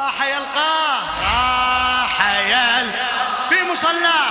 راح يلقاه راح يل في مصلاه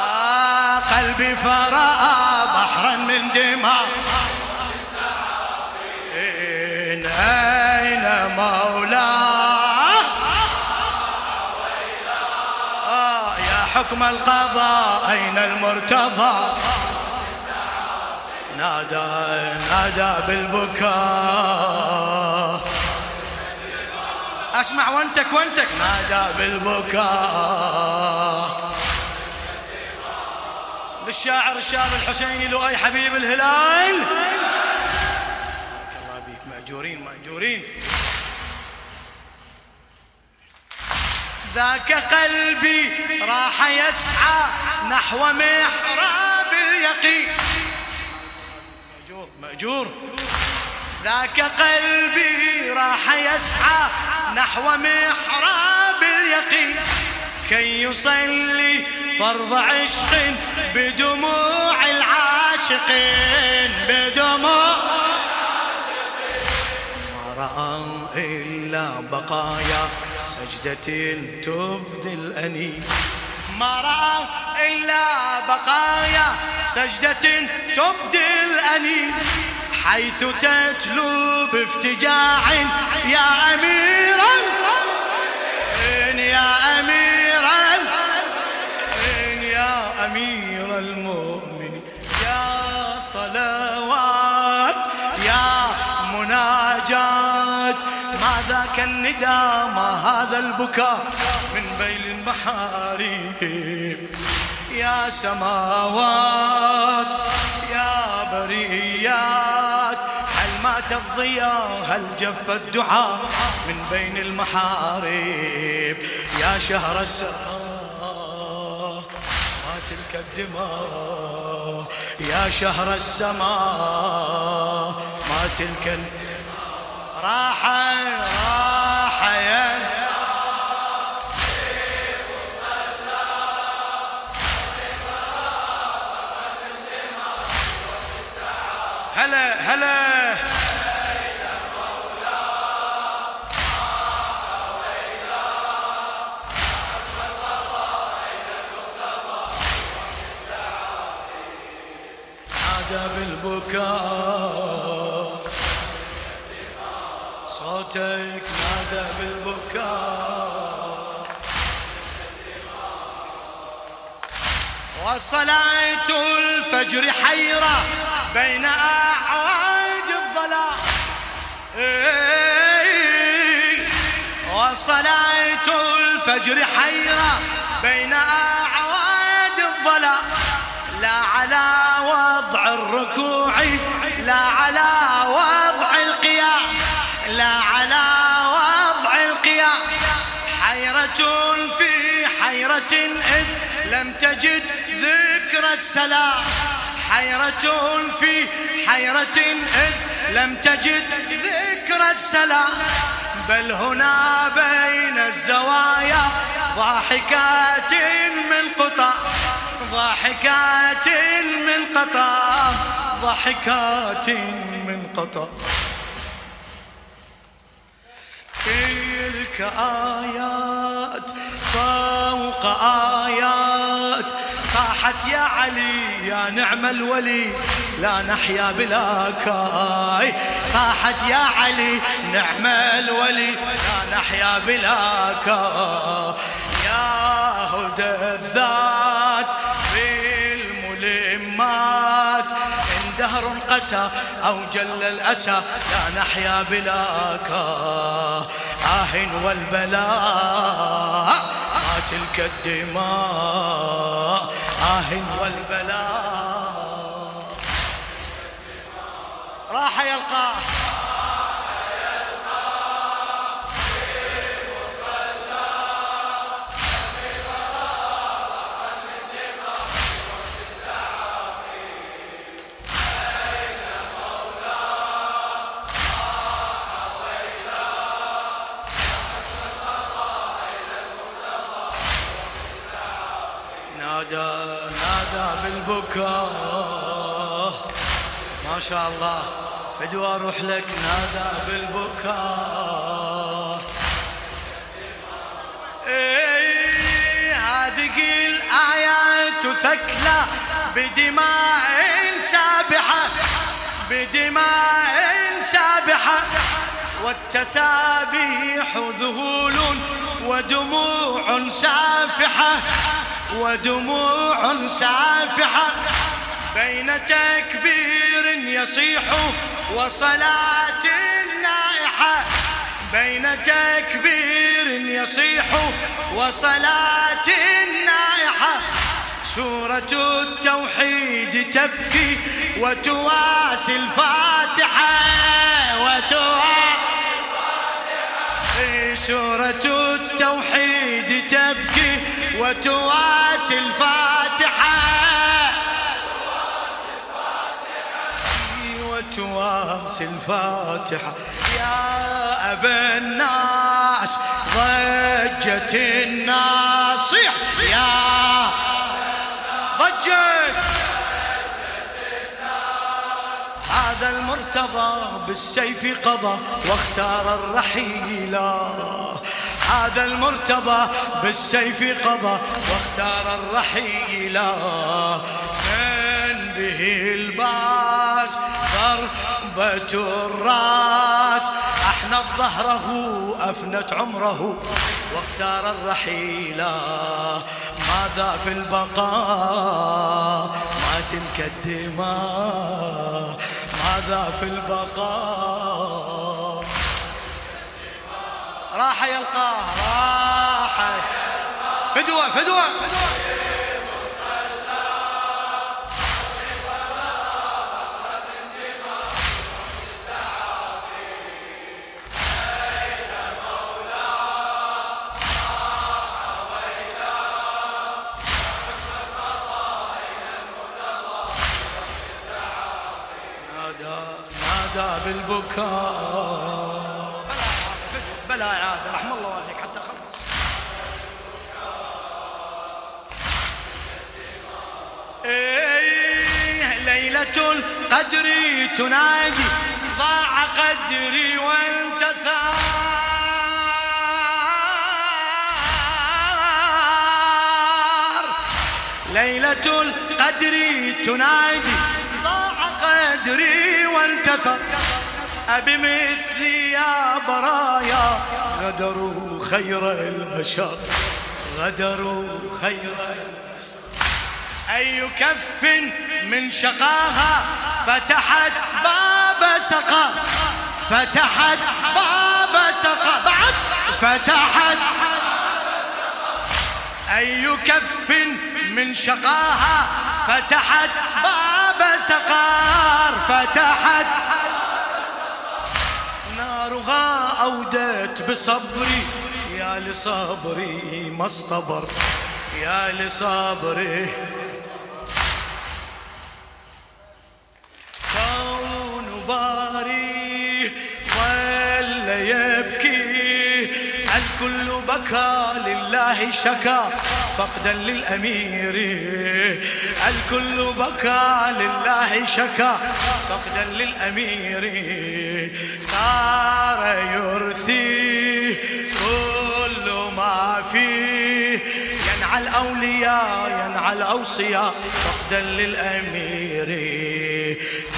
آه قلبي فرأى بحرا من دماء. أين مولاه؟ آه يا حكم القضاء أين المرتضى؟ نادى نادى بالبكاء. أسمع وانتك وانتك. نادى بالبكاء. للشاعر الشاب الحسيني لؤي حبيب الهلال. بارك الله بيك مأجورين مأجورين. ذاك قلبي راح يسعى نحو محراب اليقين. مأجور مأجور. ذاك قلبي راح يسعى نحو محراب اليقين. كي يصلي فرض عشق بدموع العاشقين. بدموع ما رأى إلا بقايا سجدة تبدي الأنين. ما رأى إلا بقايا سجدة تبدي الأنين. حيث تتلو بافتجاع. يا أميرا يا أميرا يا أمير المؤمنين. يا صلوات يا مناجات. ما ذاك النداء ما هذا البكاء من بين المحاريب. يا سماوات يا بريات هل مات الضياء؟ هل جف الدعاء؟ من بين المحاريب يا شهر السماء ما تلك الدماء. يا شهر السماء ما تلك الدماء. راح راح يا هلا هلا بالبكاء صوتك نادى بالبكاء وصلاة الفجر حيرة بين إيه. وصلاة الفجر حيرة بين أعواد الظلام لا على وضع الركوع لا على وضع القيام لا على وضع القيام. حيرة في حيرة إذ لم تجد ذكر السلام. حيرة في حيرة إذ لم تجد ذكر السلام. بل هنا بين الزوايا ضاحكات من قطع ضاحكات من قطع ضاحكات من قطع. تلك آيات فوق آيات. صاحت يا علي يا نعم الولي لا نحيا بلاكاي صاحت يا علي نعم الولي لا نحيا بلاكا يا هدى الذات بالملمات دهر قسى أو جل الأسى لا نحيا بلاكا آه والبلاء ما تلك الدماء. آه والبلاء. راح يلقاه بالبكاء ما شاء الله. فدوى أروح لك نادى بالبكاء. إيه هذه الآيات ثكلى بدماء سابحة بدماء سابحة. والتسابيح ذهول ودموع سافحة. ودموع سافحة بين تكبير يصيح وصلاة نائحة بين تكبير يصيح وصلاة نائحة سورة التوحيد تبكي وتواسي الفاتحة وتواسي سورة التوحيد تبكي وتواسي الفاتحة. وتواسي الفاتحة. يا أبا الناس ضجت الناس. يا ضجت. هذا المرتضى بالسيف قضى واختار الرحيل. هذا المرتضى بالسيف قضى واختار الرحيل من به الباس ضربة الراس. أحنت ظهره أفنت عمره. واختار الرحيل ماذا في البقاء؟ ما تلك الدماء ماذا في البقاء؟ راح يلقاه راح. فدوة فدوة, بالبكاء. رحم الله والديك حتى خلص. إيه ليلة القدر تنادي ضاع قدري وانت ثار. ليلة القدر تنادي قدري والتفت أبي مثلي يا برايا غدروا خير البشر غدروا خير أي كف من شقاها فتحت باب سقا فتحت باب سقا بعد فتحت أي كف من شقاها فتحت باب سقار فتحت نارها أودت بصبري يا لصبري ما اصطبر يا لصبري. كون باري ظل يبكي الكل بكى لله شكا؟ فقدا للأمير. الكل بكى لله شكا فقدا للأمير صار يرثي. كل ما فيه ينعى الأولياء ينعى الأوصياء. فقدا للأمير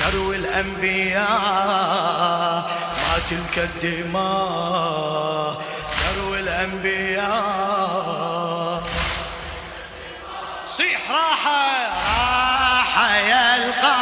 تروي الأنبياء. ما تلك الدماء تروي الأنبياء. صيح راحة راحة يلقى.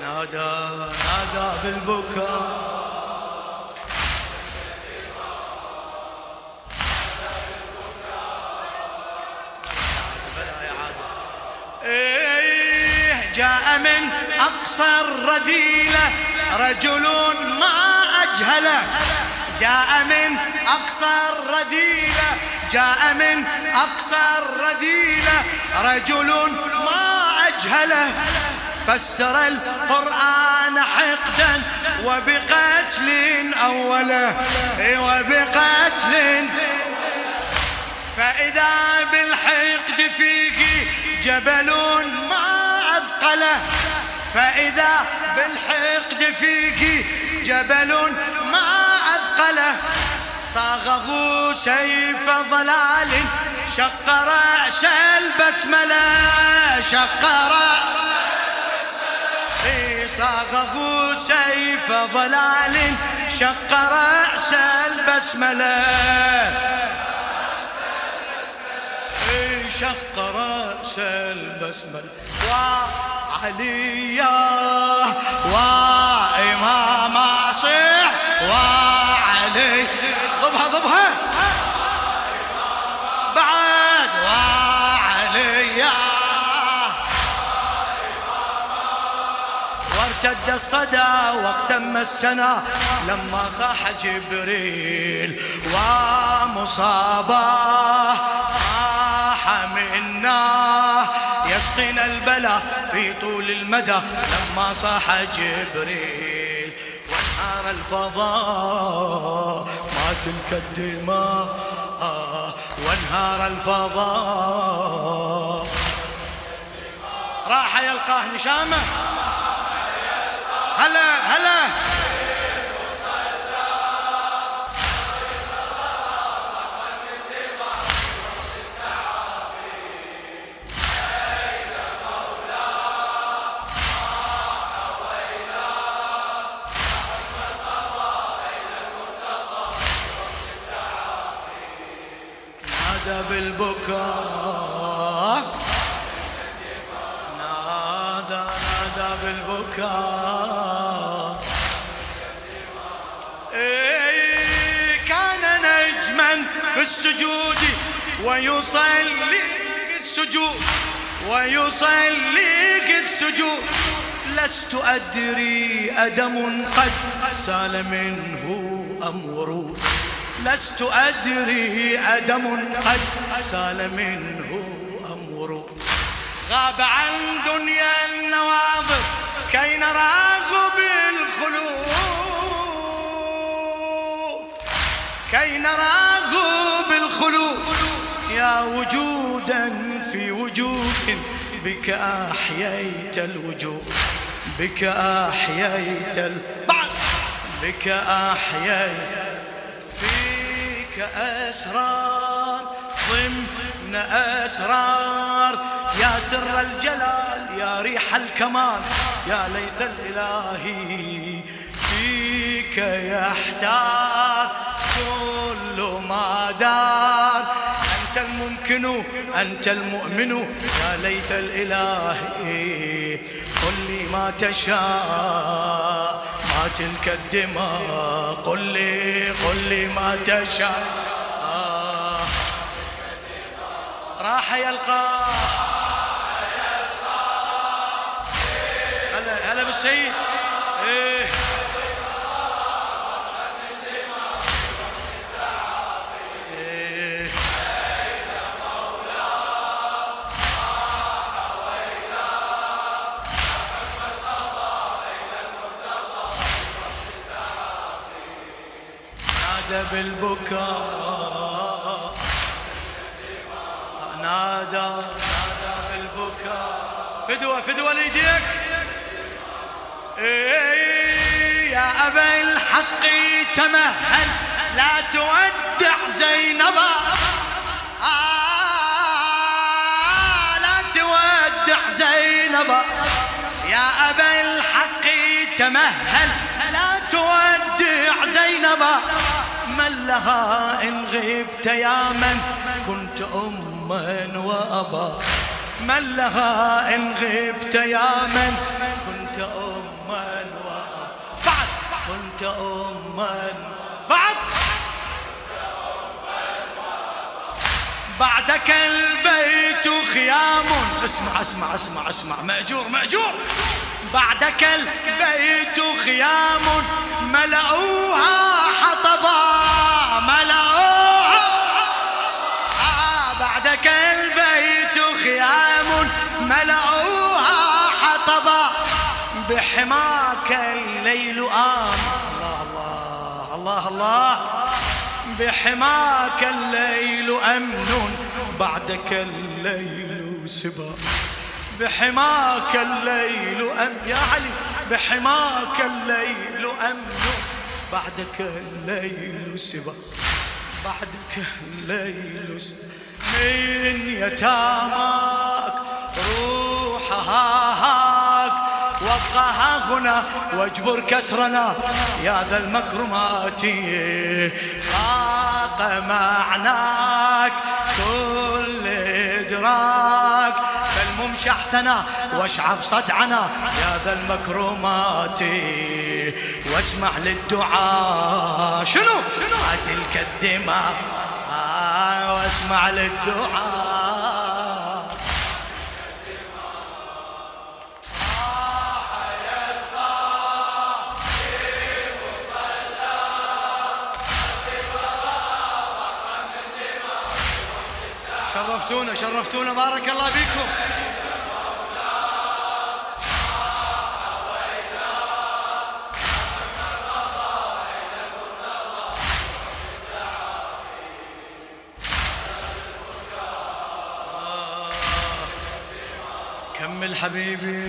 نادى نادى بالبكاء. أقصى الرذيلة رجل ما أجهله. جاء من أقصى الرذيلة. جاء من أقصى الرذيلة. رجل ما أجهله. فسر القرآن حقدا وبقتل أوله. وبقتل. فإذا بالحقد فيك جبل ما أثقله. فإذا بالحقد فيك جبل ما أثقله صاغه سيف ضلال شق رأس البسملة شق رأس صاغه سيف ضلال شق رأس البسملة. شق رأس البسملة. وعليا وإمام صيح وعلي. ضبها ضبها. بعد وعليا. وارتد الصدى واختم السنا لما صاح جبريل ومصاباه راح منا. يسقينا البلا في طول المدى. لما صاح جبريل وانهار الفضاء ما تلك الدماء. وانهار الفضاء. راح يلقاه نشامة. هلا هلا. نادى نادى بالبكاء. إيه كان نجما في السجود ويصلي السجود ويصلي السجود لست أدري أدم قد سال منه أم ورود. لست أدري أدم قد سال منه أم ورود غاب عن دنيا النواظر كي نراه بالخلود كي نراه بالخلود يا وجودا في وجود بك أحييت الوجود بك أحييت البعض بك أحييت أسرار ضمن أسرار. يا سر الجلال يا ريح الكمال. يا ليث الإلهي فيك يحتار كل ما دار. أنت الممكن أنت المؤمن. يا ليث الإلهي قل لي ما تشاء. تلك الدماء قل لي قل لي ما تشاء. آه راح يلقى هلا هلا بالسيد. بالبكاء. نادى نادى بالبكاء. فدوة فدوة ليديك. إيه يا أبا الحق تمهل لا تودع زينبا آه لا تودع زينبا يا أبا الحق تمهل لا تودع زينبا من لها إن غبت يا من؟ كنت أما وأبا. من لها إن غبت يا من؟ كنت أما وأبا. بعد. كنت أما بعد. بعدك البيت خيام. اسمع اسمع اسمع اسمع. مأجور مأجور. بعدك البيت خيام. ملأوها بعدك البيت خيام ملأوها حطبا بحماك الليل آم الله الله الله الله. بحماك الليل أمن بعدك الليل سبا. بحماك الليل أم يا علي بحماك الليل أمن بعدك الليل سبا. بعدك الليل سبا. من يتاماك روحها هاك. وقها هنا واجبر كسرنا. يا ذا المكرمات فاق معناك كل إدراك. فالممشى احثنا واشعب صدعنا. يا ذا المكرمات واسمع للدعاء. شنو؟ شنو؟ تلك الدماء. واسمع للدعاء. شرفتونا شرفتونا. بارك الله فيكم. كمل حبيبي